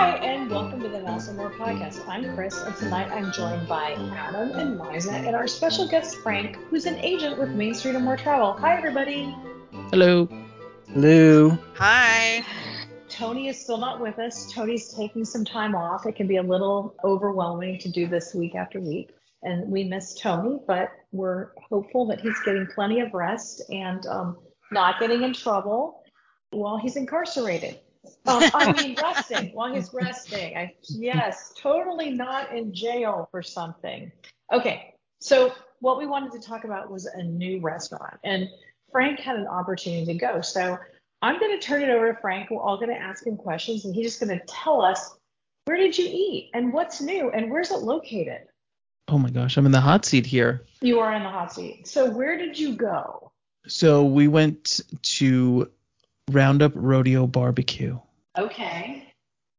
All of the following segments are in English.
Hi, and welcome to the Mouse More podcast. I'm Chris, and tonight I'm joined by Adam and Liza and our special guest Frank, who's an agent with Main Street and More Travel. Hi, everybody. Hello. Hello. Hi. Tony is still not with us. Tony's taking some time off. It can be a little overwhelming to do this week after week. And we miss Tony, but we're hopeful that he's getting plenty of rest and um, not getting in trouble while he's incarcerated. Um, I mean, resting while he's resting. I, yes, totally not in jail for something. Okay, so what we wanted to talk about was a new restaurant, and Frank had an opportunity to go. So I'm going to turn it over to Frank. We're all going to ask him questions, and he's just going to tell us where did you eat and what's new and where's it located. Oh my gosh, I'm in the hot seat here. You are in the hot seat. So where did you go? So we went to Roundup Rodeo Barbecue Okay.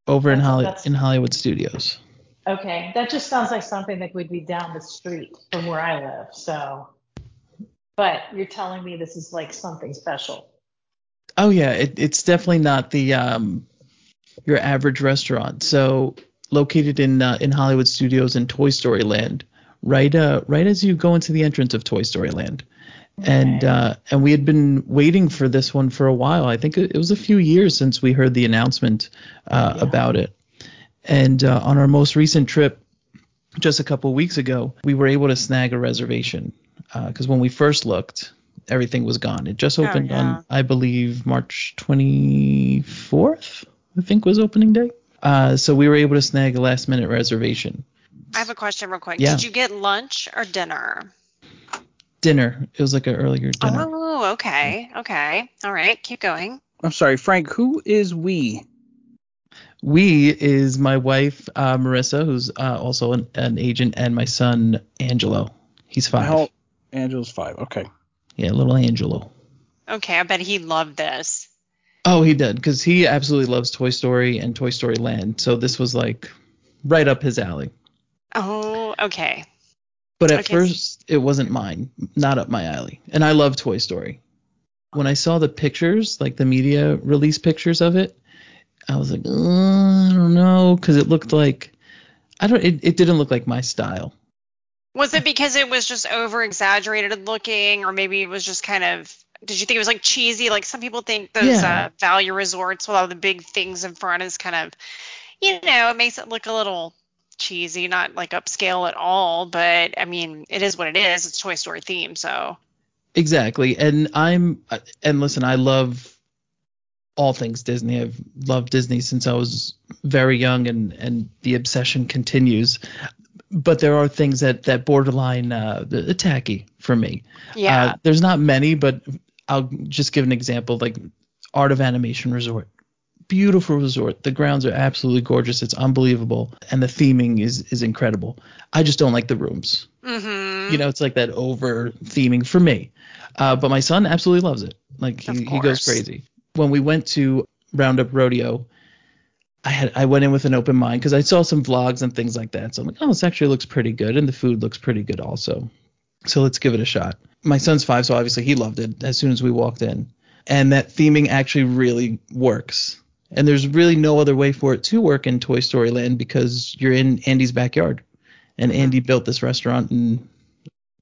over in That's- Holly in Hollywood Studios. Okay, that just sounds like something that would be down the street from where I live. So, but you're telling me this is like something special. Oh yeah, it, it's definitely not the um your average restaurant. So located in uh, in Hollywood Studios in Toy Story Land, right uh right as you go into the entrance of Toy Story Land. And uh, and we had been waiting for this one for a while. I think it, was a few years since we heard the announcement uh, Yeah. about it. And uh, on our most recent trip, just a couple weeks ago, we were able to snag a reservation because when we first looked, everything was gone. It just Oh, opened yeah. on, I believe, March 24th. I think was opening day. Uh, so we were able to snag a last minute reservation. I have a question real quick. Yeah. Did you get lunch or dinner? Dinner. It was like an earlier dinner. Oh, okay. Okay. All right. Keep going. I'm sorry, Frank. Who is we? We is my wife uh, Marissa, who's uh, also an, an agent, and my son Angelo. He's five. How? Angela's five. Okay. Yeah, little Angelo. Okay. I bet he loved this. Oh, he did, because he absolutely loves Toy Story and Toy Story Land. So this was like right up his alley. Oh, okay. But at Okay. first, it wasn't mine, not up my alley. And I love Toy Story. When I saw the pictures, like the media release pictures of it, I was like, uh, I don't know, because it looked like I don't. It, it didn't look like my style. Was it because it was just over exaggerated looking, or maybe it was just kind of? Did you think it was like cheesy? Like some people think those Yeah. uh, value resorts with all the big things in front is kind of, you know, it makes it look a little cheesy, not like upscale at all. But I mean, it is what it is. It's Toy Story theme, so. Exactly. And I'm and listen, I love all things Disney. I've loved Disney since I was very young and and the obsession continues. But there are things that that borderline uh the- tacky for me. Yeah. Uh, there's not many, but I'll just give an example like Art of Animation Resort. Beautiful resort. The grounds are absolutely gorgeous. It's unbelievable and the theming is is incredible. I just don't like the rooms. mm-hmm. You know, it's like that over theming for me. Uh, but my son absolutely loves it. Like he, he goes crazy. When we went to Roundup Rodeo, I had I went in with an open mind because I saw some vlogs and things like that. So I'm like, oh, this actually looks pretty good, and the food looks pretty good also. So let's give it a shot. My son's five, so obviously he loved it as soon as we walked in, and that theming actually really works. And there's really no other way for it to work in Toy Story Land because you're in Andy's backyard, and Andy built this restaurant, and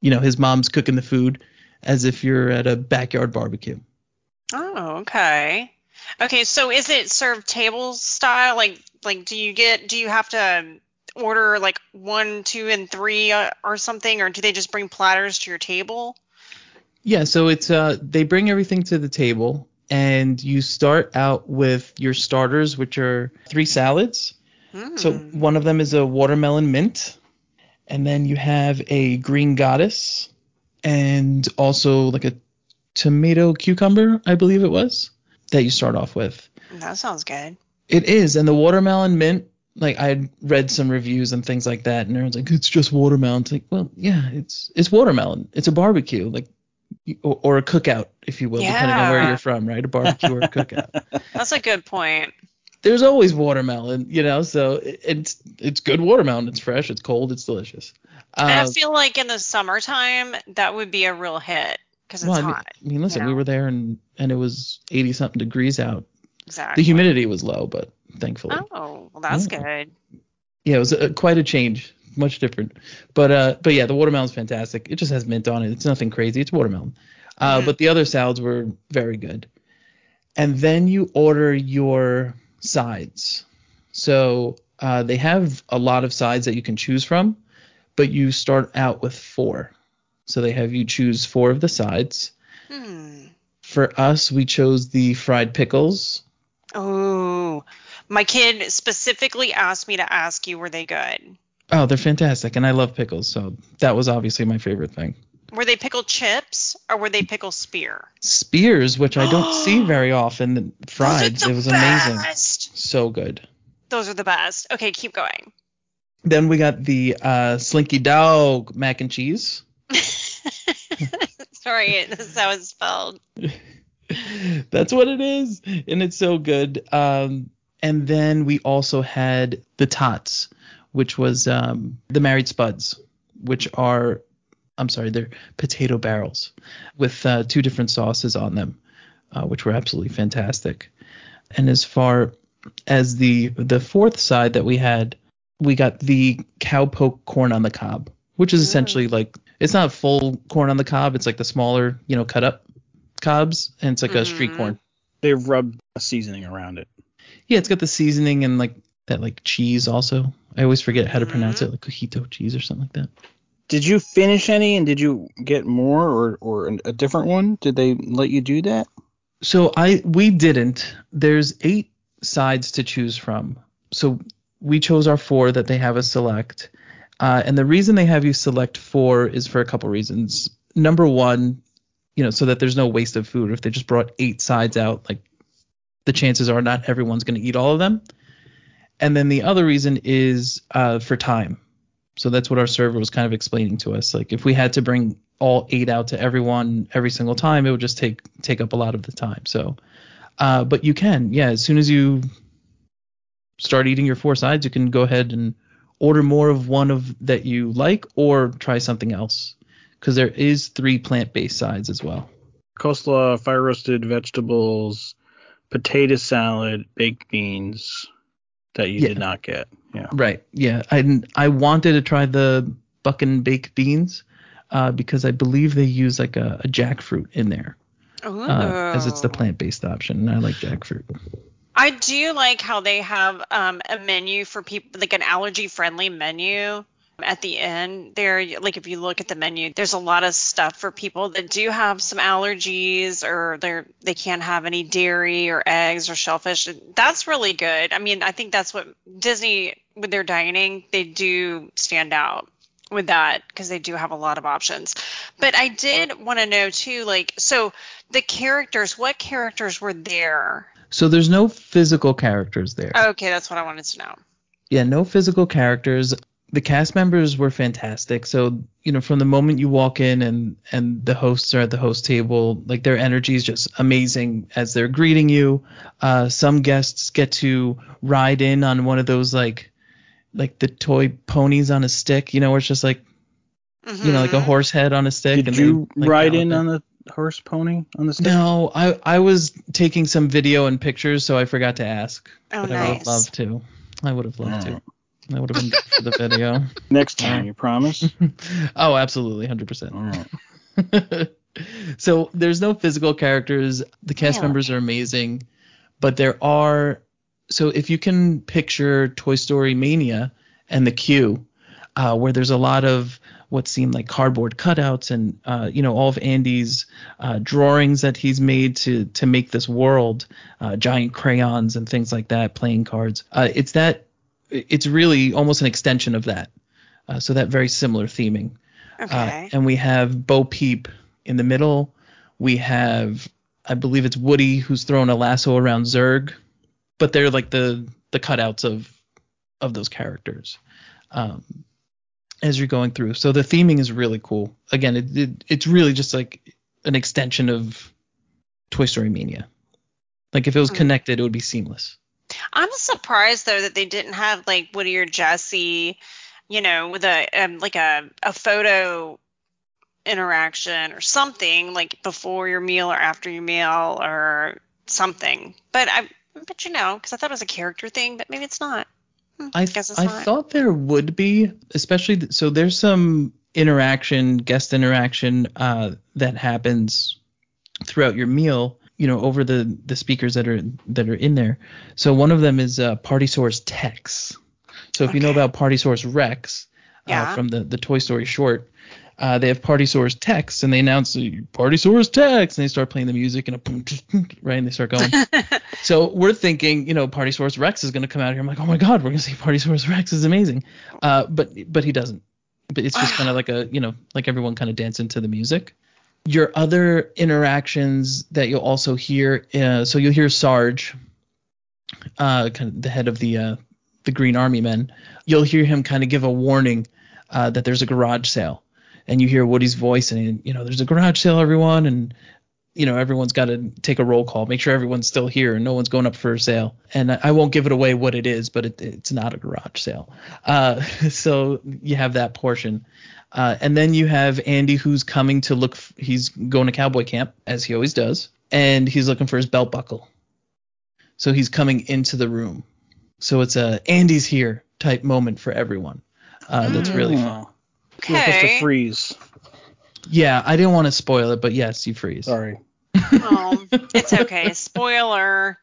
you know his mom's cooking the food as if you're at a backyard barbecue. Oh, okay. Okay, so is it served table style? Like, like do you get, do you have to order like one, two, and three uh, or something, or do they just bring platters to your table? Yeah, so it's uh they bring everything to the table and you start out with your starters which are three salads. So Mm. one of them is a watermelon mint and then you have a green goddess and also like a tomato cucumber, I believe it was, that you start off with. that sounds good. It is, and the watermelon mint, like I had read some reviews and things like that, and everyone's like, it's just watermelon. It's like, well, yeah, it's it's watermelon. It's a barbecue, like, or, or a cookout, if you will, depending on where you're from, right? A barbecue or a cookout. That's a good point. There's always watermelon, you know, so it, it's it's good watermelon. It's fresh, it's cold, it's delicious. And I um, feel like in the summertime that would be a real hit because it's well, I mean, hot. I mean, listen, you we were there and and it was 80 something degrees out. Exactly. The humidity was low, but thankfully. Oh, well, that's Yeah. good. Yeah, it was a, quite a change, much different. But uh, but yeah, the watermelon's fantastic. It just has mint on it. It's nothing crazy. It's watermelon. Uh, Mhm. but the other salads were very good. And then you order your sides. So uh, they have a lot of sides that you can choose from, but you start out with four. So they have you choose four of the sides. Hmm. For us, we chose the fried pickles. Oh, my kid specifically asked me to ask you, were they good? Oh, they're fantastic, and I love pickles, so that was obviously my favorite thing. Were they pickle chips or were they pickle spear? Spears, which I don't see very often, fried. Those are the It was amazing. So good. Those are the best. Okay, keep going. Then we got the uh, Slinky Dog mac and cheese. Sorry, this is how it's spelled. That's what it is, and it's so good. Um, and then we also had the tots, which was um, the married spuds, which are, I'm sorry, they're potato barrels with uh, two different sauces on them, uh, which were absolutely fantastic. And as far as the the fourth side that we had, we got the cowpoke corn on the cob, which is Mm. essentially like it's not full corn on the cob, it's like the smaller, you know, cut up cobs, and it's like a street Mhm. corn. They rubbed a seasoning around it. Yeah, it's got the seasoning and like that like cheese also. I always forget how to pronounce Mhm. it, like cojito cheese or something like that. Did you finish any and did you get more or, or a different one? Did they let you do that? So I we didn't. There's eight sides to choose from. So we chose our four that they have us select. Uh, and the reason they have you select four is for a couple reasons. Number one, you know, so that there's no waste of food. If they just brought eight sides out, like the chances are not everyone's going to eat all of them. And then the other reason is uh, for time. So that's what our server was kind of explaining to us. Like if we had to bring all eight out to everyone every single time, it would just take take up a lot of the time. So, uh, but you can, yeah. As soon as you start eating your four sides, you can go ahead and order more of one of that you like, or try something else. Because there is three plant-based sides as well. Coleslaw, fire roasted vegetables, potato salad, baked beans that you Yeah. did not get. Yeah. Right. Yeah. I I wanted to try the buck and baked beans uh, because I believe they use like a, a jackfruit in there Ooh. uh, as it's the plant-based option, and I like jackfruit. I do like how they have um, a menu for people, like an allergy-friendly menu at the end. There, like if you look at the menu, there's a lot of stuff for people that do have some allergies or they're they can't have any dairy or eggs or shellfish. That's really good. I mean, I think that's what Disney with their dining they do stand out with that because they do have a lot of options. But I did want to know too, like so the characters, what characters were there? So there's no physical characters there. Okay, that's what I wanted to know. yeah, no physical characters. The cast members were fantastic. So, you know, from the moment you walk in and and the hosts are at the host table, like their energy is just amazing as they're greeting you. Uh, some guests get to ride in on one of those like like the toy ponies on a stick, you know, where it's just like you know like a Mhm. horse head on a stick. Did and you they, like, ride in it. on the horse pony on the stick? No, I I was taking some video and pictures, so I forgot to ask. Oh, but I would have loved to. I would have loved to. Alright. That would have been good for the video. Next time, you promise? oh, absolutely, hundred percent. All right. so there's no physical characters. The cast Really? members are amazing, but there are. So if you can picture Toy Story Mania and the queue, uh, where there's a lot of what seem like cardboard cutouts and uh, you know all of Andy's uh, drawings that he's made to to make this world, uh, giant crayons and things like that, playing cards. Uh, it's that. It's really almost an extension of that. Uh, so that very similar theming. Uh, Okay. and we have Bo Peep in the middle. We have, I believe it's Woody who's throwing a lasso around Zurg, but they're like the the cutouts of of those characters um, as you're going through. So the theming is really cool. Again, it, it it's really just like an extension of Toy Story Mania. Like if it was Mm. connected, it would be seamless. I'm surprised though that they didn't have like Woody or Jesse, you know, with a um, like a a photo interaction or something like before your meal or after your meal or something. But I'm but you know, because I thought it was a character thing, but maybe it's not. Hmm, I guess it's I thought there would be, especially th- so. There's some interaction, guest interaction, uh, that happens throughout your meal. You know, over the the speakers that are that are in there. So one of them is uh, Partysaurus Tex. So if you know about Partysaurus Rex Yeah. uh, from the the Toy Story short. Uh, they have Partysaurus Tex, and they announce uh, Partysaurus Tex, and they start playing the music, and a boom, right, and they start going. So we're thinking, you know, Partysaurus Rex is going to come out here. I'm like, oh my God, we're going to see Partysaurus Rex is amazing. Uh, but but he doesn't. But it's just kind of like a, you know, like everyone kind of dancing to the music. Your other interactions that you'll also hear, uh, so you'll hear Sarge, uh, kind of the head of the uh, the Green Army men. You'll hear him kind of give a warning uh, that there's a garage sale, and you hear Woody's voice, and you know, there's a garage sale, everyone, and you know everyone's got to take a roll call, make sure everyone's still here and no one's going up for a sale. And I I won't give it away what it is, but it, it's not a garage sale. Uh, so you have that portion, uh, and then you have Andy who's coming to look. f- He's going to cowboy camp as he always does, and he's looking for his belt buckle. So he's coming into the room. So it's a Andy's here type moment for everyone. Uh, that's really fun. Oh, You're supposed to okay. freeze. Yeah, I didn't want to spoil it, but yes, you freeze. Sorry. oh, it's okay. Spoiler.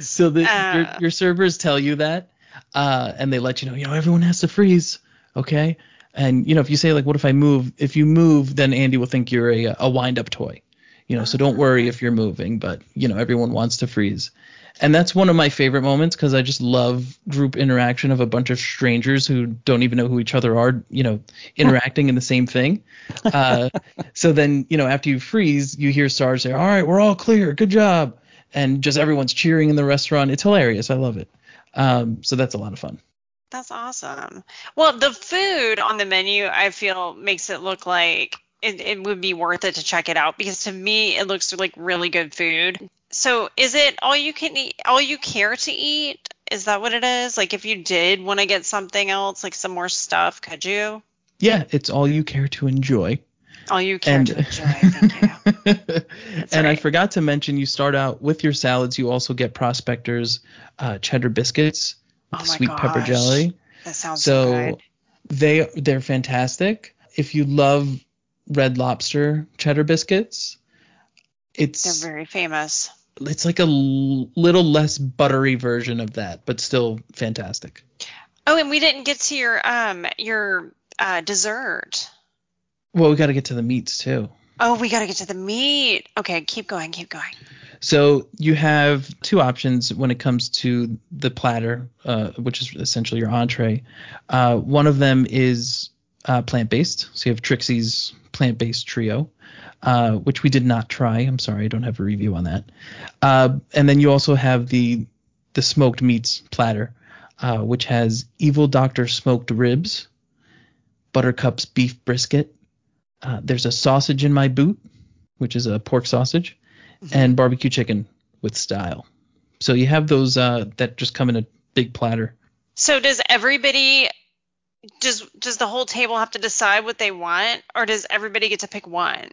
so the, your, Uh. your servers tell you that, uh, and they let you know, you know, everyone has to freeze, okay? And you know, if you say like, what if I move? If you move, then Andy will think you're a, a wind-up toy, you know. So don't worry if you're moving, but you know, everyone wants to freeze, and that's one of my favorite moments because I just love group interaction of a bunch of strangers who don't even know who each other are, you know, interacting in the same thing. Uh, so then, you know, after you freeze, you hear Sarge say, "All right, we're all clear, good job." and just everyone's cheering in the restaurant. It's hilarious. I love it. Um, so that's a lot of fun. That's awesome. Well, the food on the menu, I feel, makes it look like it, it would be worth it to check it out because to me, it looks like really good food. So, is it all you can eat, all you care to eat? Is that what it is? Like, if you did want to get something else, like some more stuff, could you? Yeah, it's all you care to enjoy. All you care And to enjoy. Thank you. and I forgot to mention, you start out with your salads. You also get Prospector's uh, cheddar biscuits Oh sweet pepper jelly. That sounds so, So good. they they're fantastic. If you love Red Lobster cheddar biscuits, it's They're very famous. it's like a l- little less buttery version of that, but still fantastic. Oh, and we didn't get to your um your uh, dessert. Well, we got to get to the meats too. Oh, we got to get to the meat. Okay, keep going, keep going. So you have two options when it comes to the platter, uh, which is essentially your entree. Uh, one of them is uh, plant-based. So you have Trixie's plant-based trio, uh, which we did not try. I'm sorry, I don't have a review on that. Uh, and then you also have the the smoked meats platter, uh, which has Evil Doctor smoked ribs, Buttercup's beef brisket. There's a sausage in my boot, which is a pork sausage and barbecue chicken with style. So you have those uh, that just come in a big platter. So does everybody does does the whole table have to decide what they want or does everybody get to pick one?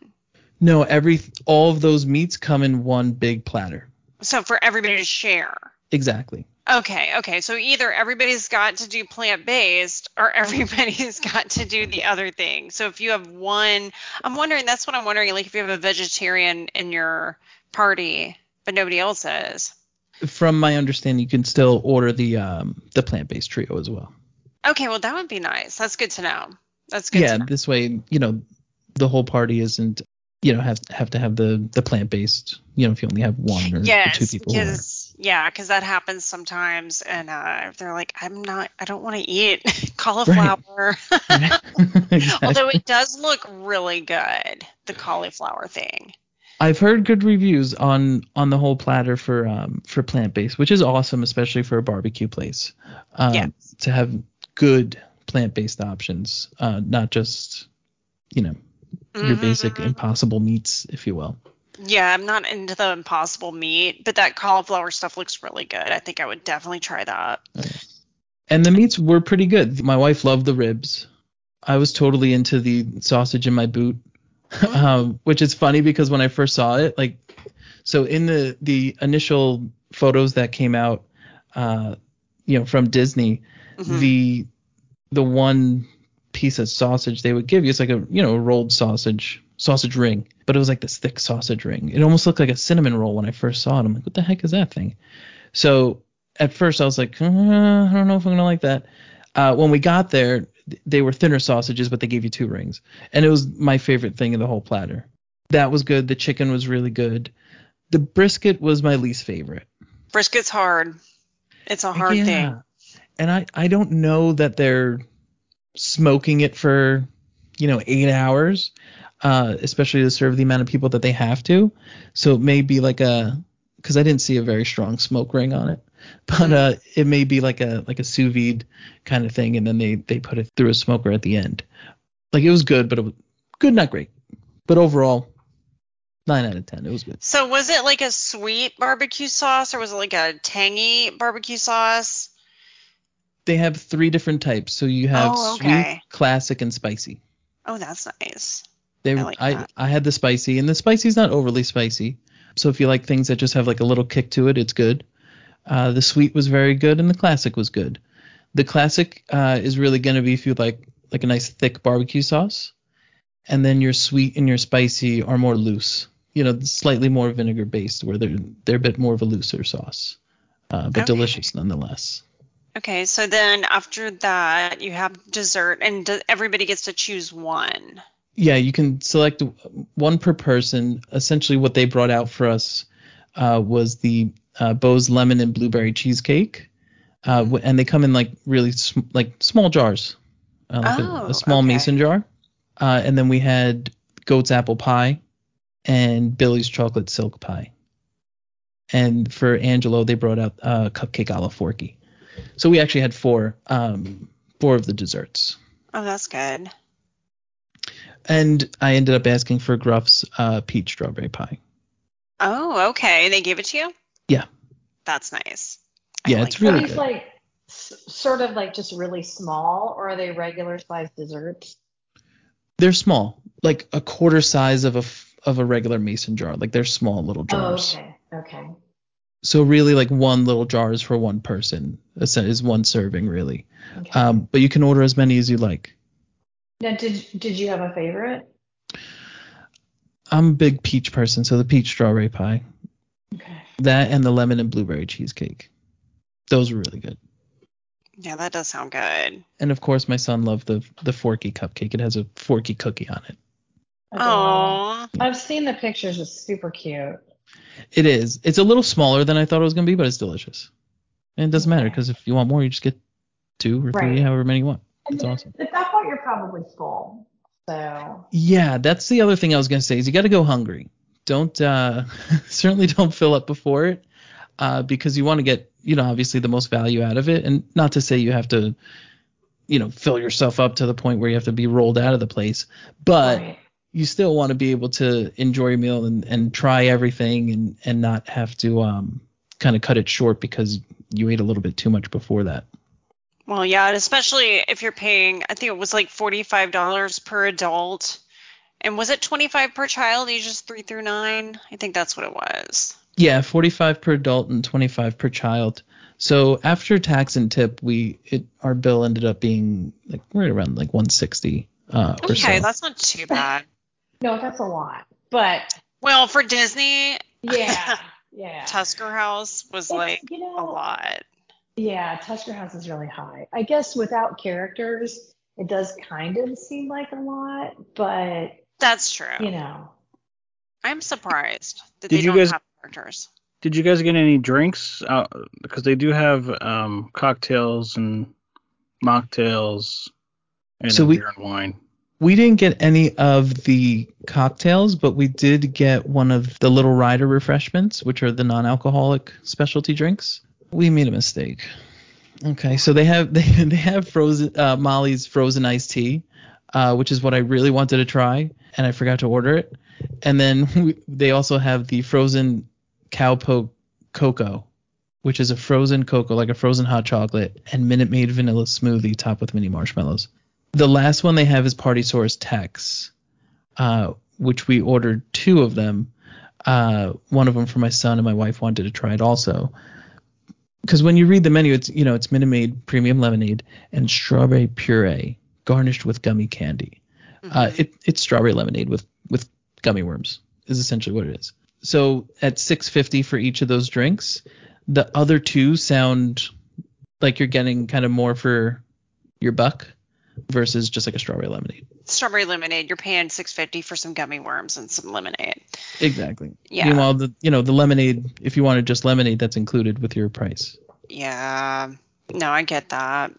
No, every all of those meats come in one big platter. So for everybody to share. Exactly. Okay, okay. So either everybody's got to do plant-based or everybody's got to do the other thing. So if you have one, I'm wondering that's what I'm wondering like if you have a vegetarian in your party but nobody else is. From my understanding, you can still order the um, the plant-based trio as well. Okay, well that would be nice. That's good to know. That's good yeah, to know. this way, you know, the whole party isn't, you know, have have to have the the plant-based. You know, if you only have one or yes, two people. Yes, yeah, because that happens sometimes, and uh, they're like, "I'm not, I don't want to eat cauliflower." Exactly. Although it does look really good, the cauliflower thing. I've heard good reviews on on the whole platter for um for plant based, which is awesome, especially for a barbecue place. Um, Yeah. To have good plant based options, uh, not just you know your Mhm, basic impossible meats, if you will. Yeah, I'm not into the impossible meat, but that cauliflower stuff looks really good. I think I would definitely try that. And the meats were pretty good. My wife loved the ribs. I was totally into the sausage in my boot, um, which is funny because when I first saw it, like, so in the the initial photos that came out, uh, you know, from Disney, Mhm. the the one piece of sausage they would give you, it's like a you know a rolled sausage sausage ring, but it was like this thick sausage ring. It almost looked like a cinnamon roll when I first saw it. I'm like, what the heck is that thing? So at first I was like, uh, I don't know if I'm gonna like that. Uh, when we got there, they were thinner sausages, but they gave you two rings, and it was my favorite thing in the whole platter. That was good. The chicken was really good. The brisket was my least favorite. Brisket's hard. It's a hard Yeah. thing. And I I don't know that they're smoking it for you know eight hours, uh, especially to serve the amount of people that they have to. So it may be like a because I didn't see a very strong smoke ring on it, but Mhm. uh, it may be like a like a sous vide kind of thing, and then they they put it through a smoker at the end. Like it was good, but it was good, not great. But overall, nine out of ten. It was good. So was it like a sweet barbecue sauce or was it like a tangy barbecue sauce? They have three different types. So you have Oh, okay. sweet, classic, and spicy. Oh, that's nice. They, I I, like I, that. had the spicy, and the spicy is not overly spicy. So if you like things that just have like a little kick to it, it's good. Uh, the sweet was very good, and the classic was good. The classic uh, is really going to be if you like like a nice thick barbecue sauce, and then your sweet and your spicy are more loose. You know, slightly more vinegar based, where they're they're a bit more of a looser sauce, uh, but Okay. delicious nonetheless. Okay, so then after that you have dessert and do, everybody gets to choose one. Yeah, you can select one per person. Essentially, what they brought out for us uh, was the uh, Bo's lemon and blueberry cheesecake, uh, and they come in like really sm- like small jars, uh, like a- Oh, a, small okay. mason jar. Uh, and then we had goat's apple pie and Billy's chocolate silk pie. And for Angelo, they brought out uh, cupcake a la forky. So we actually had four um, four of the desserts. Oh, that's good. And I ended up asking for Gruff's uh, peach strawberry pie. Oh, okay. They gave it to you? Yeah. That's nice. I Yeah, like it's Are really these good. like sort of like just really small, or are they regular sized desserts? They're small, like a quarter size of a f- of a regular mason jar. Like they're small little jars. Oh, okay, okay. So really, like one little jar is for one person. Is is one serving really. okay. Um, but you can order as many as you like. now, did did you have a favorite? I'm a big peach person, so the peach strawberry pie, Okay. that and the lemon and blueberry cheesecake. Those were really good. Yeah, that does sound good. And of course, my son loved the the forky cupcake. It has a forky cookie on it. Oh, I've seen the pictures. It's super cute. It is. It's a little smaller than I thought it was gonna be, but it's delicious. And it doesn't matter because if you want more, you just get two or three, Right. however many you want. That's awesome. At that point, you're probably full. So Yeah, that's the other thing I was gonna say is you got to go hungry. Don't uh, certainly don't fill up before it, uh, because you want to get you know obviously the most value out of it, and not to say you have to, you know, fill yourself up to the point where you have to be rolled out of the place, but right. You still want to be able to enjoy your meal and, and try everything and and not have to um kind of cut it short because you ate a little bit too much before that. well, yeah, especially if you're paying, I think it was like $45 per adult. And was it 25 per child, ages 3 through 9? I think that's what it was. Yeah, 45 per adult and 25 per child. So after tax and tip, we it our bill ended up being like right around like 160 uh, or Okay, so. that's not too bad. No, that's a lot. But Well, for Disney, yeah, yeah. Tusker House was It's, like you know, a lot. Yeah, Tusker House is really high. I guess without characters, it does kind of seem like a lot, but That's true. you know, I'm surprised that Did they you don't guys- have characters. Did you guys get any drinks? Uh, because they do have um, cocktails and mocktails and So we- beer and wine. We didn't get any of the cocktails, but we did get one of the little rider refreshments, which are the non-alcoholic specialty drinks. We made a mistake. Okay, so they have they, they have frozen uh, Molly's frozen iced tea, uh, which is what I really wanted to try, and I forgot to order it. And then we, they also have the frozen cowpoke cocoa, which is a frozen cocoa, like a frozen hot chocolate, and Minute Maid vanilla smoothie topped with mini marshmallows. The last one they have is Partysaurus Tex, uh, which we ordered two of them. Uh, one of them for my son and my wife wanted to try it also. Because when you read the menu, it's you know it's Minute Maid premium lemonade and strawberry puree garnished with gummy candy. Uh, Mhm. it, it's strawberry lemonade with with gummy worms is essentially what it is. So at 650 for each of those drinks, the other two sound like you're getting kind of more for your buck versus just like a strawberry lemonade. Strawberry lemonade, you're paying six fifty for some gummy worms and some lemonade. Exactly. Yeah. Meanwhile, the you know the lemonade, if you wanted just lemonade, that's included with your price. Yeah. No, I get that.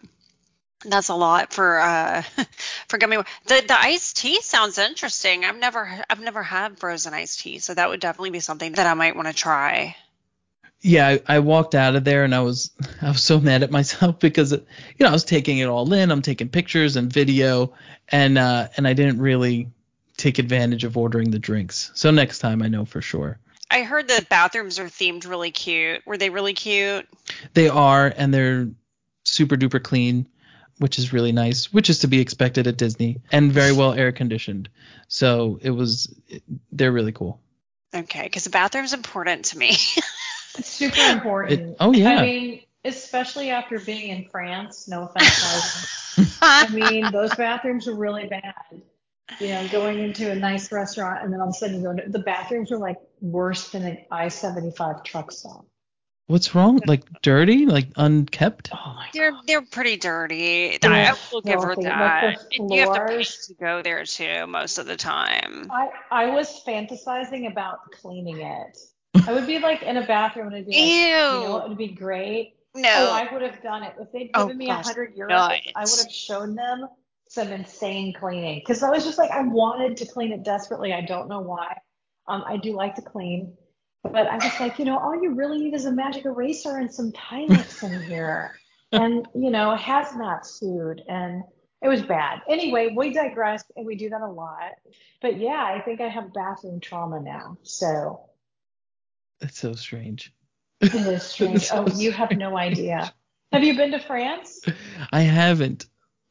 That's a lot for uh for gummy. The the iced tea sounds interesting. I've never I've never had frozen iced tea, so that would definitely be something that I might want to try. Yeah, I, I walked out of there and I was I was so mad at myself because you know I was taking it all in. I'm taking pictures and video, and uh, and I didn't really take advantage of ordering the drinks. So next time I know for sure. I heard the bathrooms are themed really cute. Were they really cute? They are, and they're super duper clean, which is really nice, which is to be expected at Disney, and very well air conditioned. So it was, they're really cool. Okay, because the bathroom's important to me. It's super important. It- oh, yeah. I mean, especially after being in France. No offense, I mean, those bathrooms are really bad. You know, going into a nice restaurant and then all of a sudden you go to the bathrooms are like worse than an I-75 truck stop. What's wrong? Like dirty? Like unkept? Oh they're god. they're pretty dirty. They're I will give her filthy. Like that. And you have to pay to go there too most of the time. I I was fantasizing about cleaning it. I would be like in a bathroom and it'd be like, Ew. you know, what would be great. No. Oh, I would have done it if they'd Oh, given me a hundred euros. nuts. I would have shown them some insane cleaning because I was just like I wanted to clean it desperately. I don't know why. Um, I do like to clean, but I was like, you know, all you really need is a magic eraser and some Timex in here, and you know, hazmat suit, and it was bad. Anyway, we digress, and we do that a lot. But yeah, I think I have bathroom trauma now, so That's so strange. it is strange. Oh, so oh, you have no idea. Have you been to France? I haven't.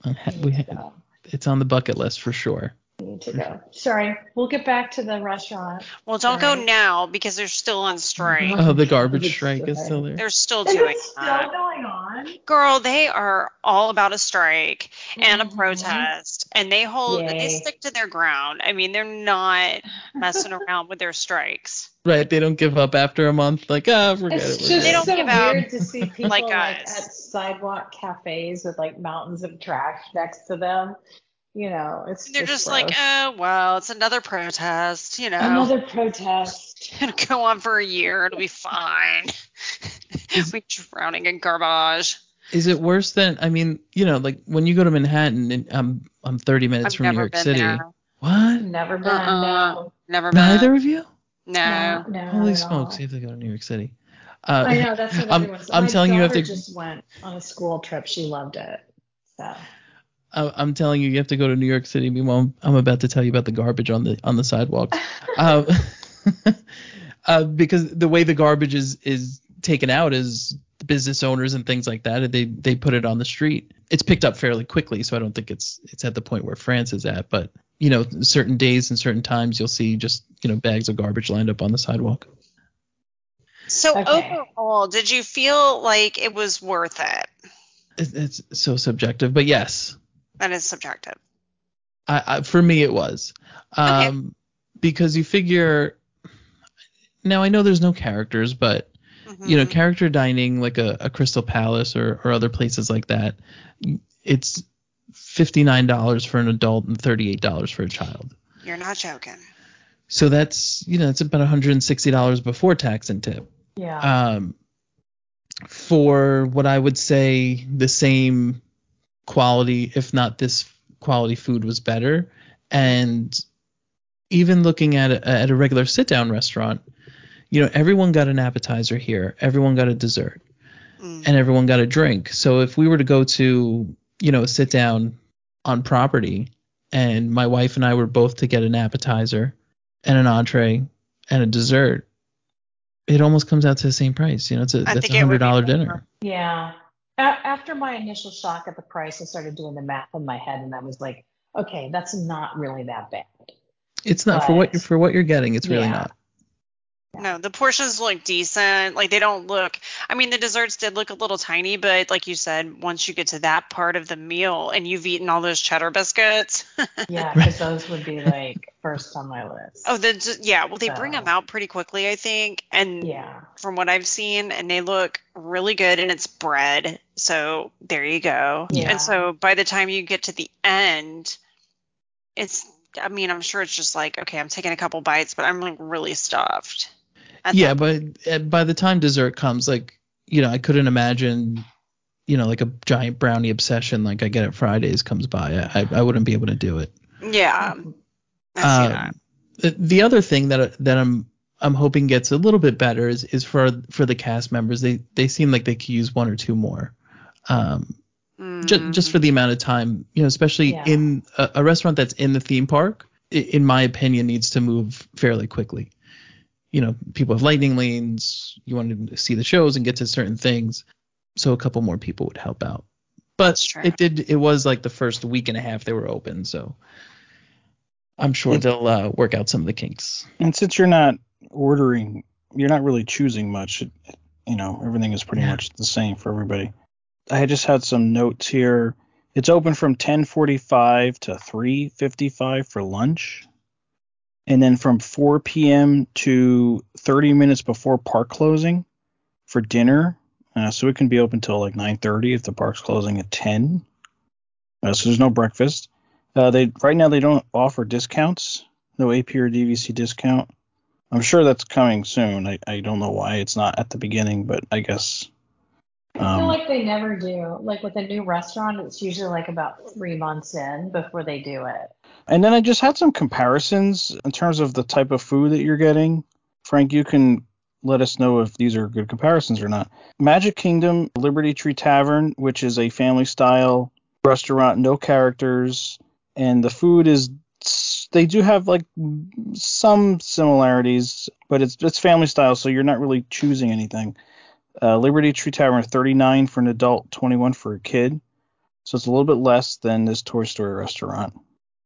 I ha- we ha- it's on the bucket list for sure. You need to go. Sorry, we'll get back to the restaurant. Well, don't go Right. now because they're still on strike. Oh, the garbage It's strike is still there. They're still Is doing it still that. going on? Girl, they are all about a strike and a Mhm. protest, and they hold they stick to their ground. I mean, they're not messing around with their strikes. Right, they don't give up after a month. Like, ah, forget It's it. we're just. They don't so give out weird to see people like like, at sidewalk cafes with like mountains of trash next to them. You know, it's They're just gross. like, oh well, it's another protest. You know, another protest. it'll go on for a year. It'll be fine. we drowning in garbage. Is it worse than? I mean, you know, like when you go to Manhattan, and I'm I'm 30 minutes I've from never New York been City. there. What? Never been. Uh-uh. No. Never been. Neither of you? No. No, no, Holy not at all. smokes! You have to go to New York City. Uh, I know that's what I'm- everyone's. I'm my telling you, you have to- just went on a school trip. She loved it. So I- I'm telling you, you have to go to New York City. Meanwhile, I'm about to tell you about the garbage on the on the sidewalk. uh, uh, because the way the garbage is is taken out is business owners and things like that. They they put it on the street. It's picked up fairly quickly, so I don't think it's it's at the point where France is at. But you know, certain days and certain times you'll see just you know bags of garbage lined up on the sidewalk. So Okay. overall, did you feel like it was worth it? It, it's so subjective, but yes, That is subjective. I, I for me it was um because you figure now I know there's no characters but you know Mhm. character dining like a, a crystal palace or, or other places like that it's $59 for an adult and $38 for a child You're not joking. so that's you know it's about $160 before tax and tip yeah. um, for what I would say the same quality, if not this quality food was better. And even looking at a, at a regular sit down restaurant, you know, everyone got an appetizer here, everyone got a dessert, Mm. and everyone got a drink. So if we were to go to, you know, a sit down on property and my wife and I were both to get an appetizer and an entree and a dessert, it almost comes out to the same price. You know, it's a I that's a hundred dollar dinner. Yeah. A- after my initial shock at the price, I started doing the math in my head, and I was like, okay, that's not really that bad. It's not for what you're for what you're getting. It's really Yeah. not. No, the portions look decent. Like they don't look. I mean, the desserts did look a little tiny, but like you said, once you get to that part of the meal and you've eaten all those cheddar biscuits. Yeah, because those would be like first on my list. oh, the yeah. Well, they bring them out pretty quickly, I think, and yeah. from what I've seen, and they look really good, and it's bread. So there you go. Yeah. And so by the time you get to the end, it's. I mean, I'm sure it's just like, okay, I'm taking a couple bites, but I'm like really stuffed. at yeah, but uh, by the time dessert comes, like you know, I couldn't imagine, you know, like a giant brownie obsession like I get at Fridays comes by. I I, wouldn't be able to do it. Yeah, I see that. Um, the, the other thing that that I'm I'm hoping gets a little bit better is is for for the cast members. They they seem like they could use one or two more. Um, just Mm. just for the amount of time, you know, especially Yeah. in a, a restaurant that's in the theme park, i- in my opinion, needs to move fairly quickly. You know, people have lightning lanes. You want to see the shows and get to certain things, so a couple more people would help out. But it did. It was like the first week and a half they were open, so I'm sure It- they'll uh, work out some of the kinks. And since you're not ordering, you're not really choosing much. It, you know, everything is pretty Yeah. much the same for everybody. I just had some notes here. It's open from 10:45 to 3:55 for lunch, and then from 4 p.m. to 30 minutes before park closing for dinner. Uh, so it can be open till like 9:30 if the park's closing at 10. Uh, so there's no breakfast. Uh, they right now they don't offer discounts, no AP or DVC discount. I'm sure that's coming soon. I, I don't know why it's not at the beginning, but I guess. I feel Um, like they never do. Like with a new restaurant, it's usually like about three months in before they do it. and then I just had some comparisons in terms of the type of food that you're getting. Frank, you can let us know if these are good comparisons or not. Magic Kingdom, Liberty Tree Tavern, which is a family style restaurant, no characters, and the food is they do have like some similarities, but it's it's family style, so you're not really choosing anything. Uh, Liberty Tree Tavern, 39 for an adult, 21 for a kid, so it's a little bit less than this Toy Story restaurant.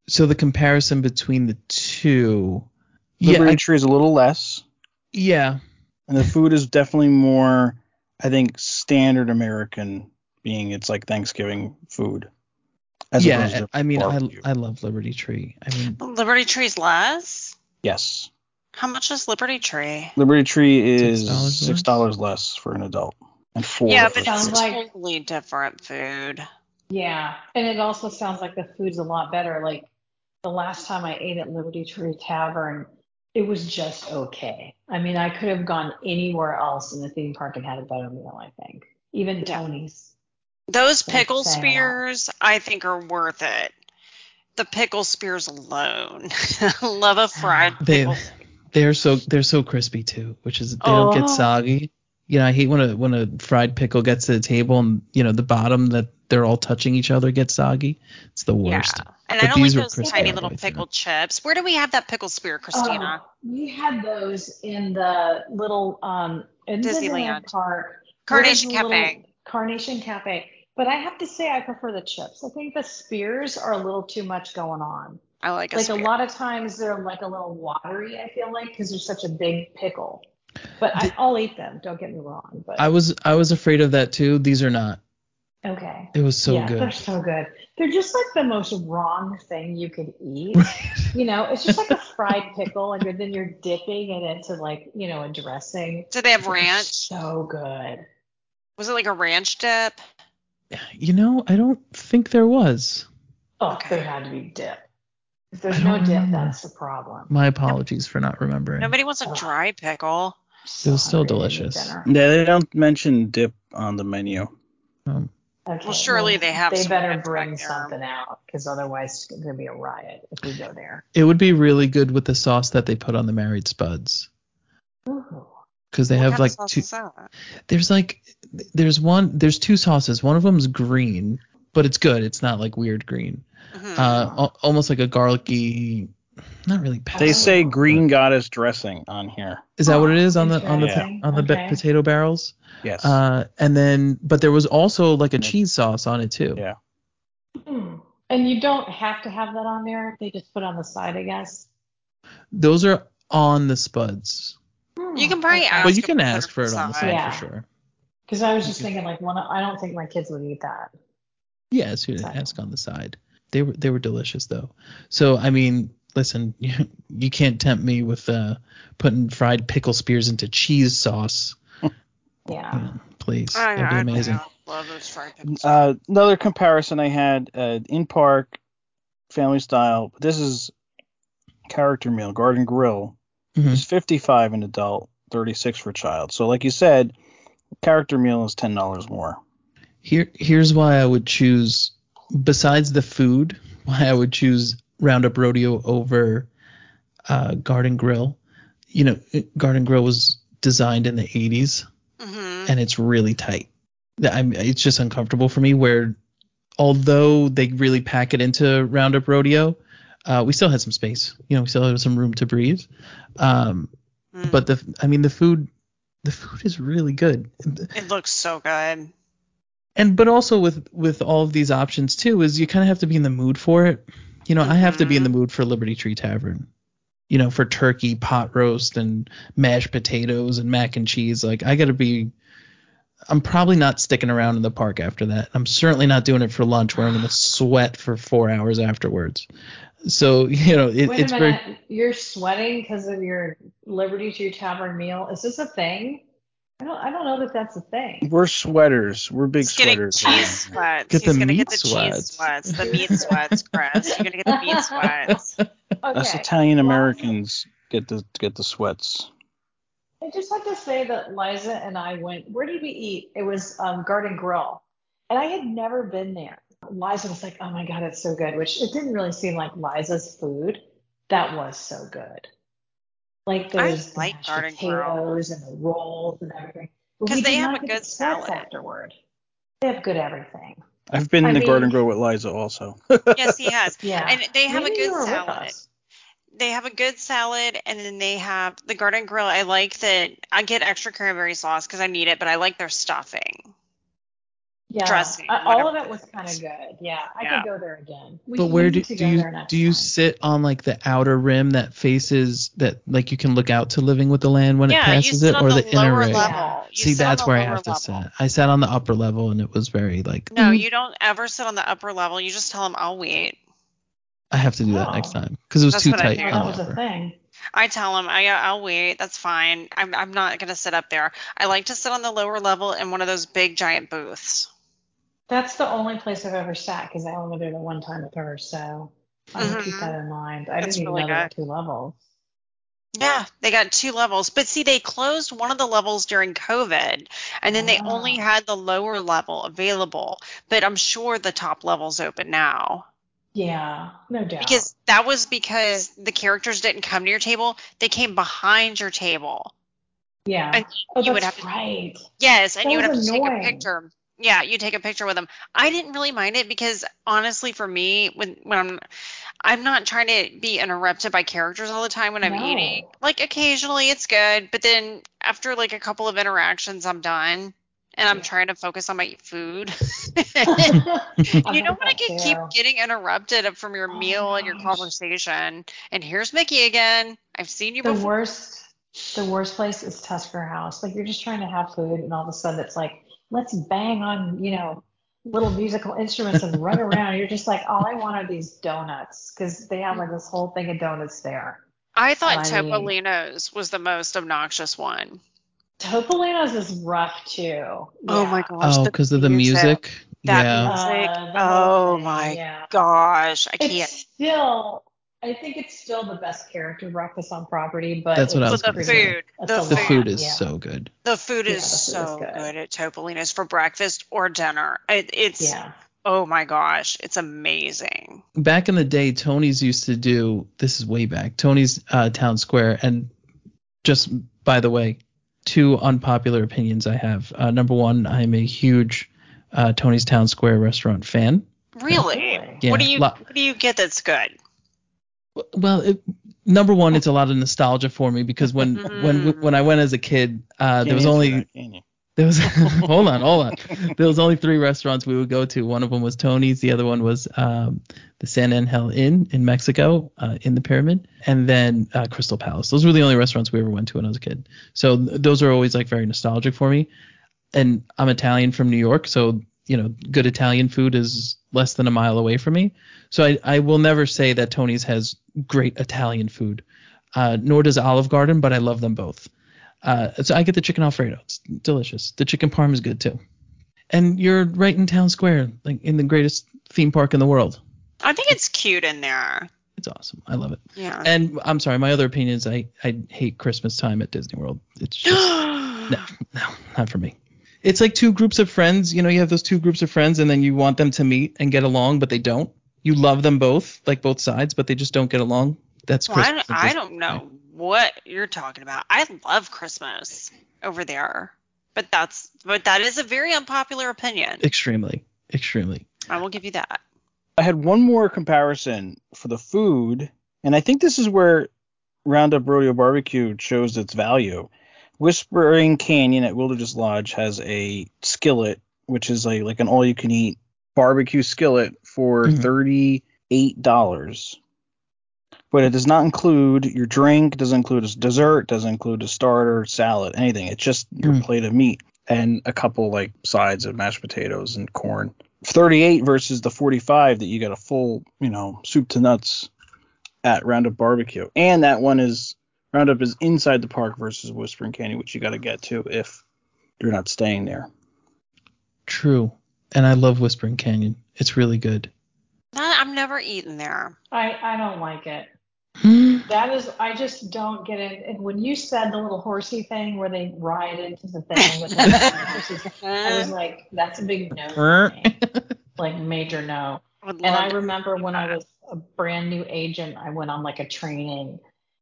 So the comparison between the two, Liberty yeah, I- Tree is a little less, yeah, and the food is definitely more, I think, standard American, being it's like Thanksgiving food. opposed yeah. I mean, I. I love Liberty Tree. I mean, Liberty Tree's less. yes, How much is Liberty Tree? Liberty Tree is $6 less? six dollars less for an adult, and four. Yeah, but it's like- totally different food. Yeah. And it also sounds like the food's a lot better. Like the last time I ate at Liberty Tree Tavern, it was just okay. I mean, I could have gone anywhere else in the theme park and had a better meal, I think. Even Yeah. Tony's. Those Just pickle spears, I think, are worth it. The pickle spears alone. Love a fried pickle. They're so they're so crispy too, which is they don't Oh. get soggy. You know, I hate when a when a fried pickle gets to the table and you know the bottom that they're all touching each other gets soggy. It's the worst. Yeah. worst. And But I don't like these were those tiny little way through. pickled chips. Where do we have that pickle spear, Christina? Oh, we had those in the little um in Disneyland. Disneyland park. Carnation What is the Cafe. Carnation Cafe. But I have to say I prefer the chips. I think the spears are a little too much going on. I like a like spear. a lot of times they're like a little watery, I feel like, because they're such a big pickle. But I, I'll eat them, don't get me wrong. But I was I was afraid of that too. These are not. okay. It was so yeah, they're good. so good. They're just like the most wrong thing you could eat. You know, it's just like a fried pickle, and then you're dipping it into like, you know, a dressing. Did they have They're ranch? So good. Was it like a ranch dip? You know, I don't think there was. Oh, Okay. there had to be dip. If there's no don't dip, that's the problem. My apologies for not remembering. Nobody wants a dry pickle. It was still Hungry to eat delicious. Yeah, they don't mention dip on the menu. Um, Okay, Well, surely they have They some better bring something out because otherwise it's gonna be a riot if we go there. it would be really good with the sauce that they put on the married spuds Ooh. because they What have kind like of sauce two. is that? There's like there's one there's two sauces. One of them's green, but it's good. It's not like weird green. Mhm. Uh, al- almost like a garlicky, not really. They say green goddess dressing on here. Is that what it is on the on the Interesting. on the be- Okay. potato barrels? Yes. Uh, and then but there was also like a cheese sauce on it too. Yeah. Hmm. And you don't have to have that on there. They just put it on the side, I guess. Those are on the spuds. You can probably ask. Well, you can ask for it on the side Yeah. for sure. Because I was just thinking, like, one, I don't think my kids would eat that. Yeah, so you Side. ask on the side. They were they were delicious though. So I mean, listen, you, you can't tempt me with uh, putting fried pickle spears into cheese sauce. Yeah. You know, please, I, that'd be I amazing. know. Love those fried pickles. Uh, another comparison I had uh, in park, family style. This is character meal, Garden Grill. Mhm. It's 55 an adult, 36 for child. So like you said, character meal is ten dollars more. Here here's why I would choose besides the food, why I would choose Roundup Rodeo over uh, Garden Grill. You know, Garden Grill was designed in the 80s hmm and it's really tight. I'm, it's just uncomfortable for me. Where although they really pack it into Roundup Rodeo, uh, we still had some space. You know, we still had some room to breathe. Um, Mm. but the I mean the food, the food is really good. It looks so good. And but also with with all of these options too is you kind of have to be in the mood for it you know i have to be in the mm-hmm. mood for liberty tree tavern you know for turkey pot roast and mashed potatoes and mac and cheese like i gotta be i'm probably not sticking around in the park after that i'm certainly not doing it for lunch where i'm gonna sweat for four hours afterwards so you know it, Wait it's a very minute. You're sweating because of your Liberty Tree Tavern meal. Is this a thing? I don't. I don't know that that's a thing. We're sweaters. We're big He's getting sweaters. cheese sweats. Get He's the gonna meat get the sweats. cheese sweats. The meat sweats, Chris. You're gonna get the meat sweats. Us Italian Americans get the get the sweats. I just have to say that Liza and I went. Where did we eat? It was um, Garden Grill, and I had never been there. Liza was like, "Oh my god, it's so good," which it didn't really seem like Liza's food. That was so good. Like I those like mashed Garden Grill. potatoes and the rolls and everything. Because they have a good salad. afterward. They have good everything. I've been I to mean- Garden Grill with Liza also. Yes, he has. Yeah. And they have Maybe a good salad. They have a good salad, and then they have the Garden Grill. I like that. I get extra cranberry sauce because I need it, but I like their stuffing. Yeah, dressing, I- all of it was kind of good. Yeah, I Yeah. could go there again. We, but where do, do you do you time. sit on like the outer rim that faces that like you can look out to living with the land when it yeah, you passes it or the, the, inner rim? ring level. You see that's where i lower have to level. sit i sat on the upper level and it was very like No, "Mm, you don't ever sit on the upper level. You just tell them I'll wait. i have to do that next Oh. time because it was That's too what I tight do. Oh, on that the was a thing. I tell them I I'll wait. That's fine. I'm I'm not gonna sit up there. I like to sit on the lower level in one of those big giant booths. That's the only place I've ever sat because I only went there the one time with her. So I will keep that in mind. I That's didn't even really know there two levels. Yeah, they got two levels. But see, they closed one of the levels during COVID, and then they only Ah. had the lower level available. But I'm sure the top level's open now. Yeah, no doubt. Because that was because the characters didn't come to your table, they came behind your table. yeah. And oh, you would that's have to right. Yes, and That you would have was to take a picture. Yeah, you take a picture with them. I didn't really mind it because honestly, for me, when when I'm I'm not trying to be interrupted by characters all the time when I'm No. eating. Like occasionally it's good, but then after like a couple of interactions, I'm done. And I'm Yeah. trying to focus on my food. You got don't want that to keep getting interrupted from your Oh meal and your gosh. conversation. And here's Mickey again. I've seen you The before. worst, the worst place is Tusker House. Like you're just trying to have food, and all of a sudden it's like, let's bang on, you know, little musical instruments and run around. You're just like, all I want are these donuts because they have like this whole thing of donuts there. I thought I mean- Topolino's was the most obnoxious one. Topolino's is rough too. Oh my gosh. oh because of the music That yeah music. Uh, the oh my yeah. gosh. I can't. It's still, I think it's still the best character breakfast on property, but That's what I was the food. The a the food is yeah. so good The food Yeah, is the food is so good. good. at Topolino's for breakfast or dinner. It, it's Yeah. oh my gosh, it's amazing. back in the day tony's used to do this is way back tony's uh, town square and just by the way two unpopular opinions i have uh, number one i'm a huge uh, tony's town square restaurant fan Really? Really? Yeah, what do you lo- what do you get that's good? Well it, number one it's a lot of nostalgia for me because when Mhm. when when i went as a kid uh, there was only that. There was hold on, hold on. There was only three restaurants we would go to. One of them was Tony's. The other one was um, the San Angel Inn in Mexico, uh, in the pyramid, and then uh, Crystal Palace. Those were the only restaurants we ever went to when I was a kid. So th- those are always like very nostalgic for me. And I'm Italian from New York, so you know, good Italian food is less than a mile away from me. So I, I will never say that Tony's has great Italian food, uh, nor does Olive Garden, but I love them both. Uh, so I get the chicken Alfredo. It's delicious. The chicken parm is good too. And you're right in town square, like in the greatest theme park in the world. I think it's cute in there. It's awesome. I love it. Yeah. And I'm sorry, my other opinion is I, I hate Christmas time at Disney World. It's just no, no, not for me. It's like two groups of friends. You know, you have those two groups of friends, and then you want them to meet and get along, but they don't. You love them both, like both sides, but they just don't get along. That's Well, I, Christmas. don't- I don't know what you're talking about. I love Christmas over there, but that's but that is a very unpopular opinion. Extremely, extremely. I will give you that. I had one more comparison for the food, and I think this is where Roundup Rodeo Barbecue shows its value. Whispering Canyon at Wilderness Lodge has a skillet, which is like like an all-you-can-eat barbecue skillet for Mhm. thirty-eight dollars. But it does not include your drink, doesn't include a dessert, doesn't include a starter, salad, anything. It's just your Mm. plate of meat and a couple like sides of mashed potatoes and corn. 38 versus the 45 that you get a full, you know, soup to nuts at Roundup Barbecue. And that one is Roundup is inside the park versus Whispering Canyon, which you got to get to if you're not staying there. True. And I love Whispering Canyon. It's really good. I'm never eaten there. I, I don't like it. Hmm? That is, I just don't get it. And when you said the little horsey thing where they ride into the thing with the horses, I was like, that's a big no. for me. Like major no. Would And I remember when I was a brand new agent, I went on like a training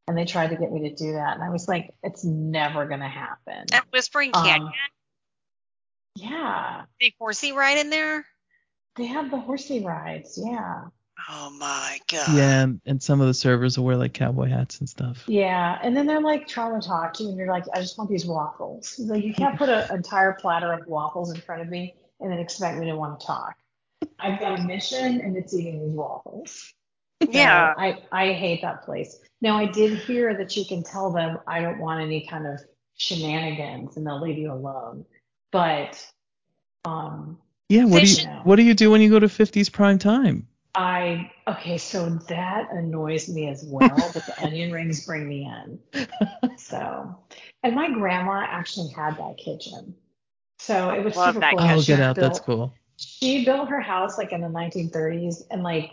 and they tried to get me to do that. And I was like, it's never going to happen. at Whispering Um, Canyon, Yeah. big horsey ride in there. They have the horsey rides. Yeah. Oh my god. yeah, and, and some of the servers will wear like cowboy hats and stuff. Yeah. And then they're like trying to talk to you and you're like, I just want these waffles. Like you can't put an entire platter of waffles in front of me and then expect me to want to talk. I've got a mission and it's eating these waffles. So Yeah. I, I hate that place. Now I did hear that you can tell them I don't want any kind of shenanigans and they'll leave you alone. But um Yeah, what do Fish- you what do you do when you go to 50s prime time? I okay, so that annoys me as well, but the onion rings bring me in. So and my grandma actually had that kitchen. So it was Love super that cool. Oh, She get out. That's cool. She built her house like in the 1930s and like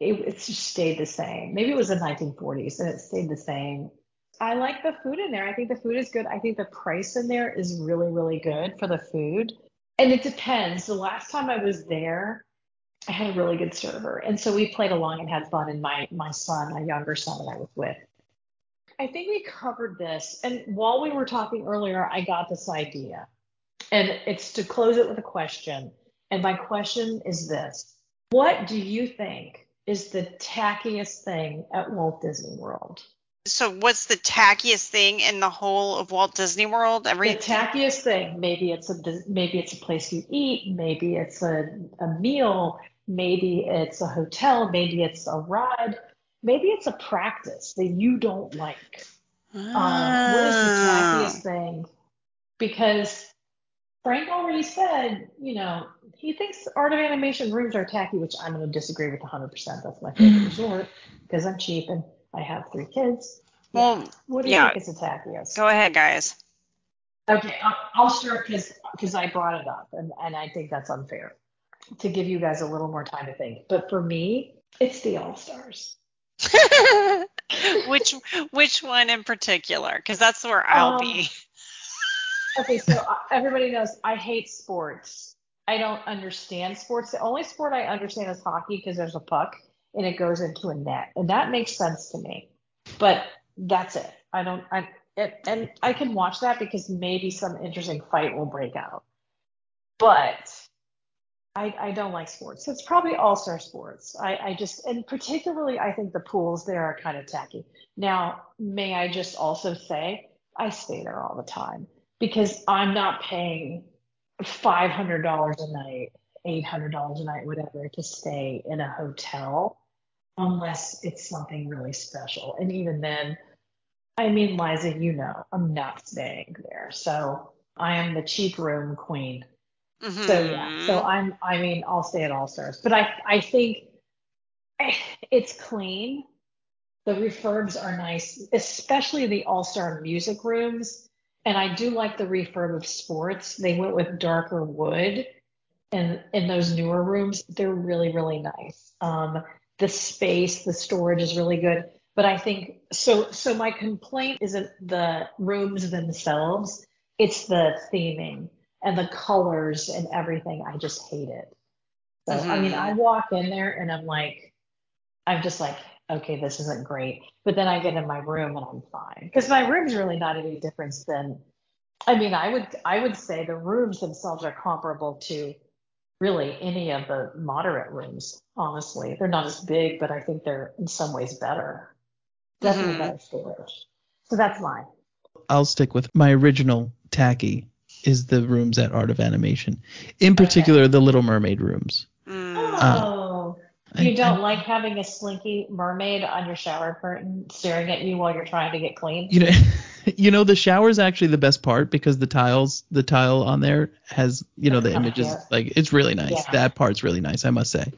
it, it just stayed the same. Maybe it was the 1940s and it stayed the same. I like the food in there. I think the food is good. I think the price in there is really, really good for the food. And it depends. The last time I was there, I had a really good server. And so we played along and had fun. And my, my son, my younger son that I was with, I think we covered this. And while we were talking earlier, I got this idea. And it's to close it with a question. And my question is this What do you think is the tackiest thing at Walt Disney World? So what's the tackiest thing in the whole of Walt Disney World? The Every tackiest thing, maybe it's a maybe it's a place you eat, maybe it's a, a meal, maybe it's a hotel, maybe it's a ride, maybe it's a practice that you don't like. Um, what is the Ah. tackiest thing? Because Frank already said, you know, he thinks art of animation rooms are tacky, which I'm going to disagree with 100%. That's my favorite resort because I'm cheap and I have three kids. Well, What do you yeah. think is the tackiest? Go ahead, guys. Okay, I'll, I'll start because because I brought it up, and, and I think that's unfair to give you guys a little more time to think. But for me, it's the All Stars. which which one in particular? Because that's where I'll Um, be. Okay, so uh, everybody knows I hate sports. I don't understand sports. The only sport I understand is hockey because there's a puck and it goes into a net, and that makes sense to me. But that's it. I don't. I it, and I can watch that because maybe some interesting fight will break out. But I, I don't like sports. It's probably all star sports. I, I just, and particularly, I think the pools there are kind of tacky. Now, may I just also say, I stay there all the time. Because I'm not paying five hundred dollars a night, eight hundred dollars a night, whatever, to stay in a hotel unless it's something really special. And even then, I mean, Liza, you know, I'm not staying there. So I am the cheap room queen. Mhm. So yeah, so I'm I mean I'll stay at All Stars, but I I think it's clean. The refurbs are nice, especially the All Star music rooms. And I do like the refurb of sports. They went with darker wood, and in those newer rooms, they're really really nice. Um, the space, the storage is really good. But I think so. So my complaint isn't the rooms themselves; it's the theming and the colors and everything. I just hate it. So I mean. I walk in there and I'm like, I'm just like, okay, this isn't great. But then I get in my room and I'm fine because my room's really not any different than. I mean, I would I would say the rooms themselves are comparable to really any of the moderate rooms. Honestly, they're not as big, but I think they're in some ways better. Definitely Mhm. better storage. So that's mine. I'll stick with my original tacky is the rooms at Art of Animation. In particular, the Little Mermaid rooms. Mm. Oh, I- you don't I- like having a slinky mermaid on your shower curtain staring at you while you're trying to get clean? you know you know the shower is actually the best part because the tiles the tile on there has you know the images like it's really nice Yeah. that part's really nice i must say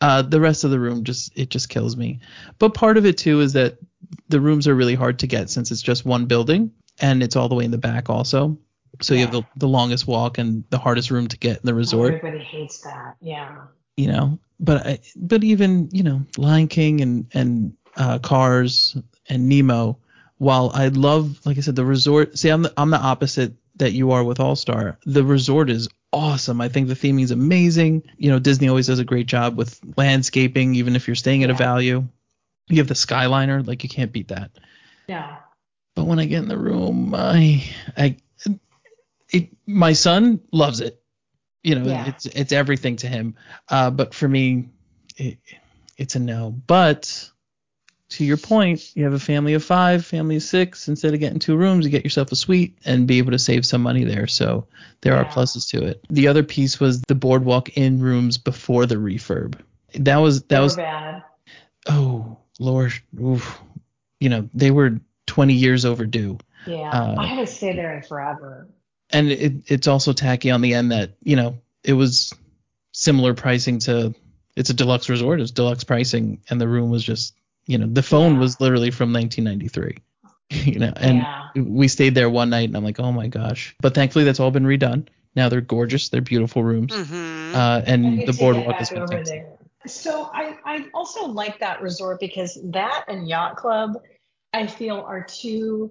uh, the rest of the room just it just kills me but part of it too is that the rooms are really hard to get since it's just one building and it's all the way in the back also so you have the, the longest walk and the hardest room to get in the resort Everybody hates that. Yeah. you know but I, but even you know lion king and and uh, cars and nemo while i love like i said the resort see i'm the, i'm the opposite that you are with all star the resort is awesome. I think the theming is amazing. You know disney always does a great job with landscaping even if you're staying at a value. You have the skyliner like you can't beat that. Yeah. but when i get in the room i i it, my son loves it you know Yeah. it's it's everything to him uh but for me it, it's a no but to your point you have a family of five family of six instead of getting two rooms you get yourself a suite and be able to save some money there so there are pluses to it the other piece was the boardwalk in rooms before the refurb that was They that were was bad. oh lord oof. you know they were 20 years overdue Yeah. Uh, I haven't stayed there in forever. And it, it's also tacky on the end that you know it was similar pricing to it's a deluxe resort it's deluxe pricing and the room was just you know the phone Yeah. was literally from 1993 you know and yeah. we stayed there one night and i'm like oh my gosh but thankfully that's all been redone now they're gorgeous they're beautiful rooms Mhm. uh, and the boardwalk is fantastic. So I, I also like that resort because that and Yacht Club, I feel are two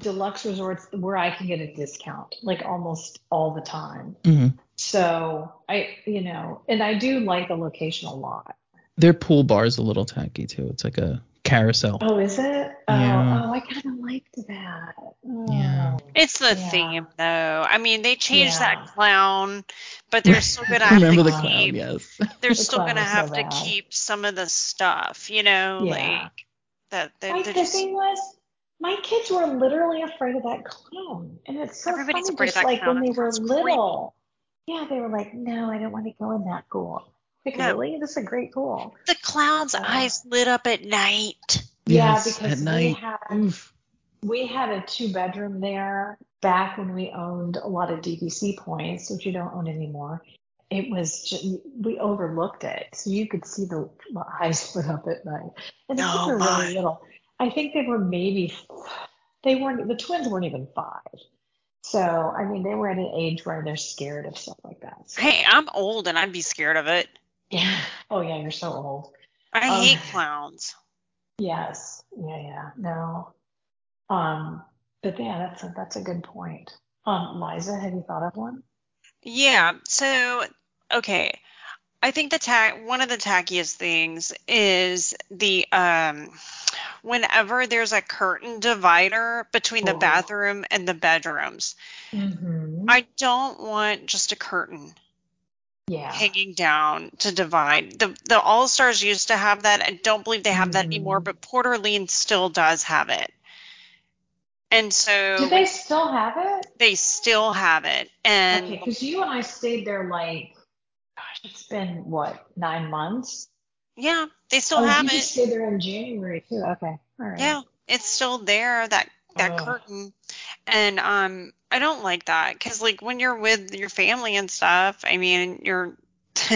deluxe resorts where I can get a discount, like almost all the time. Mhm. So I, you know, and I do like the location a lot. their pool bar is a little tacky too it's like a carousel Oh, is it? Oh, Yeah. oh, I kind of liked that. Oh. Yeah. It's the Yeah. theme, though. I mean, they changed Yeah. that clown, but they're still gonna have remember to the clown keep. yes They're The still gonna was so have to keep some of the stuff, you know, Yeah. like that. They, My they're the just thing was, my kids were literally afraid of that clown, and it's so Everybody's funny. afraid of Just that like clown. when they were clown's creepy. little, yeah, they were like, "No, I don't want to go in that pool." Like, No. really? This is a great pool. the clown's Uh, eyes lit up at night. Yeah, Yes, because at night. we had Oof. we had a two bedroom there back when we owned a lot of DVC points, which you don't own anymore. It was just, we overlooked it, so you could see the eyes lit up at night. And the kids Oh, were my. really little. I think they were maybe they weren't the twins weren't even five. So I mean, they were at an age where they're scared of stuff like that. So, Hey, I'm old and I'd be scared of it. yeah. Oh yeah, you're so old. I Um, hate clowns. Yes. Yeah. Yeah. No. Um. But yeah, that's a that's a good point. Um, Liza, have you thought of one? Yeah. So, okay. I think the tack one of the tackiest things is the um whenever there's a curtain divider between the Oh. bathroom and the bedrooms. Mm-hmm. I don't want just a curtain yeah. hanging down to divide. The the All Stars used to have that. I don't believe they have that Mhm. anymore, but Port Orleans still does have it. And so Do they still have it? they still have it. And Okay, because you and I stayed there like, it's been what nine months. yeah, they still oh, have you it. stayed there in January too. Okay, all right. Yeah, it's still there. That that Ugh. curtain. And um, I don't like that because like when you're with your family and stuff, I mean, you're.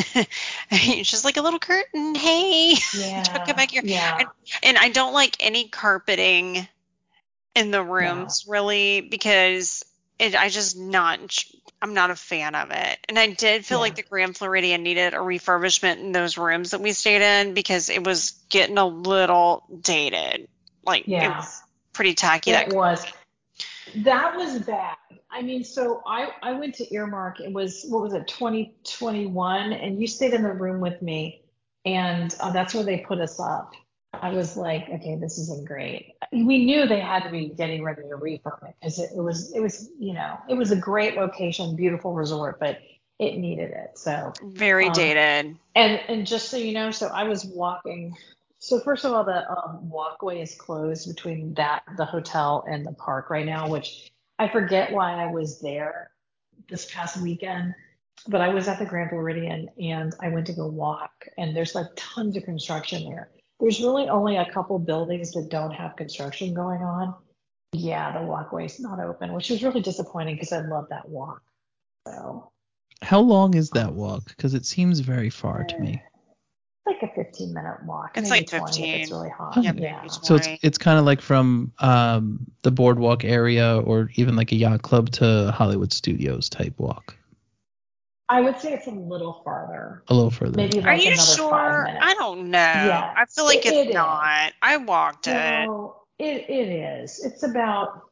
it's just like a little curtain. Hey, Yeah. Come back here. Yeah. and I don't like any carpeting in the rooms really because it I just not I'm not a fan of it. And I did feel Yeah. like the Grand Floridian needed a refurbishment in those rooms that we stayed in because it was getting a little dated. Like it Yeah. was pretty tacky. It That was. That was bad. I mean, so I I went to Earmark. It was what was it, 2021, and you stayed in the room with me, and uh, that's where they put us up. I was like, okay, this isn't great. We knew they had to be getting ready to refurb it because it, it was it was you know it was a great location, beautiful resort, but it needed it. So very Um, dated. and and just so you know, so I was walking. So first of all, the um, walkway is closed between that the hotel and the park right now, which I forget why I was there this past weekend. But I was at the Grand Floridian and I went to go walk, and there's like tons of construction there. There's really only a couple buildings that don't have construction going on. Yeah, the walkway's not open, which is really disappointing because I love that walk. So How long is that walk? Because it seems very far to me. It's like a 15 minute walk. It's maybe like 20 if 15. it's really hot. Yeah, yeah. So it's it's kind of like from um, the boardwalk area or even like a yacht club to Hollywood Studios type walk. I would say it's a little farther. A little further. Maybe Are you sure? I don't know. Yeah, I feel like it- it's it is. not. I walked it. No, it, it is. It's about,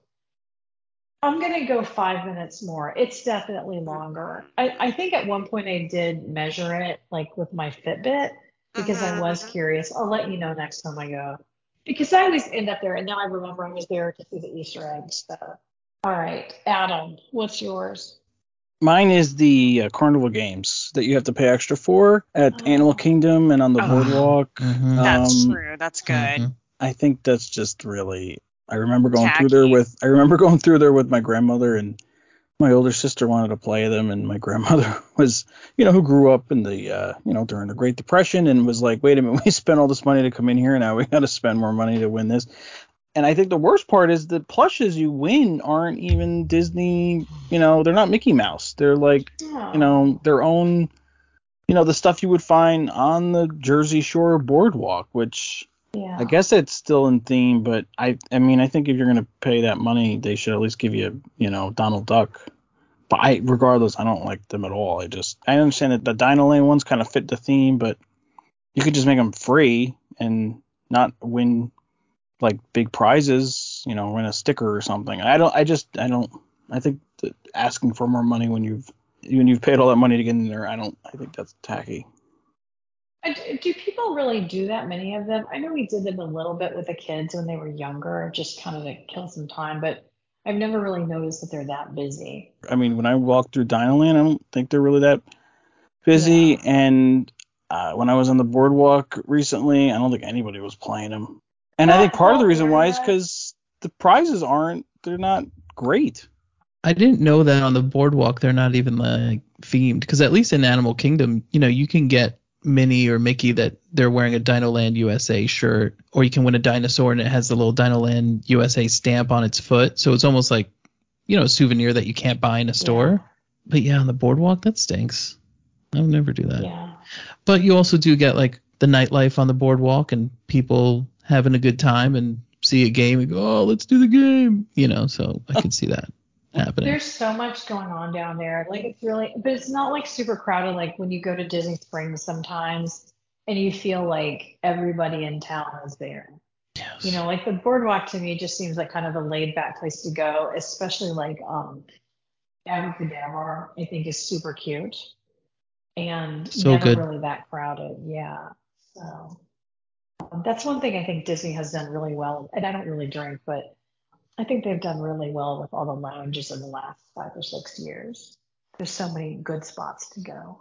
I'm going to go five minutes more. It's definitely longer. I, I think at one point I did measure it like with my Fitbit because I was Mhm. curious. I'll let you know next time I go. Because I always end up there and now I remember I was there to see the Easter eggs. So. All right, Adam, what's yours? Mine is the uh, Carnival Games that you have to pay extra for at Oh. Animal Kingdom and on the Oh. boardwalk. Mhm. That's Um, true. That's good. Mhm. I think that's just really. I remember going through there with. I remember going through there with my grandmother and my older sister wanted to play them, and my grandmother was, you know, who grew up in the, uh, you know, during the Great Depression, and was like, wait a minute, we spent all this money to come in here, and now we got to spend more money to win this. And I think the worst part is the plushes you win aren't even Disney, you know, they're not Mickey Mouse. They're like you know, their own, you know, the stuff you would find on the Jersey Shore boardwalk, which yeah. I guess it's still in theme, but I, I mean, I think if you're gonna pay that money, they should at least give you, you know, Donald Duck. But I, regardless, I don't like them at all. I just, I understand that the Dinoland ones kind of fit the theme, but you could just make them free and not win like big prizes, you know, win a sticker or something. I don't, I just, I don't, I think that asking for more money when you've when you've paid all that money to get in there, I don't. I think that's tacky. Do people really do that? Many of them. I know we did them a little bit with the kids when they were younger, just kind of to kill some time. But I've never really noticed that they're that busy. I mean, when I walk through Dinoland, I don't think they're really that busy. Yeah. And uh, when I was on the boardwalk recently, I don't think anybody was playing them. And I think part of the reason why is because the prizes aren't. They're not great. I didn't know that on the boardwalk they're not even like themed because at least in Animal Kingdom, you know, you can get Minnie or Mickey that they're wearing a Dinoland USA shirt, or you can win a dinosaur and it has the little Dinoland USA stamp on its foot, so it's almost like you know a souvenir that you can't buy in a store. But yeah, on the boardwalk that stinks. I'll never do that. Yeah. But you also do get like the nightlife on the boardwalk and people having a good time and see a game and go, oh, let's do the game, you know. So I could see that happening. There's so much going on down there. Like it's really, but it's not like super crowded. Like when you go to Disney Springs sometimes, and you feel like everybody in town is there. Yes. You know, like the boardwalk to me just seems like kind of a laid back place to go, especially like um AbracadaBar, I think is super cute. And So never good. really that crowded. Yeah. So Um, that's one thing I think Disney has done really well. And I don't really drink, but I think they've done really well with all the lounges in the last five or six years. There's so many good spots to go.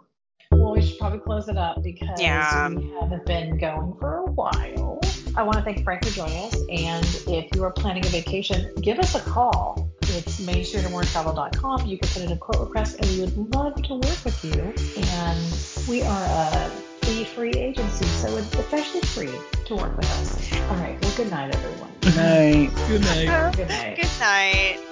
Well, we should probably close it up because Yeah. we haven't been going for a while. I want to thank Frank for joining us. And if you are planning a vacation, give us a call. It's mainstreetandmoretravel.com. You can put in a quote request, and we would love to work with you. And we are a fee-free agency, so it's especially free to work with us. All right. Well, good night, everyone. Good night. Good night. Good night. Good night.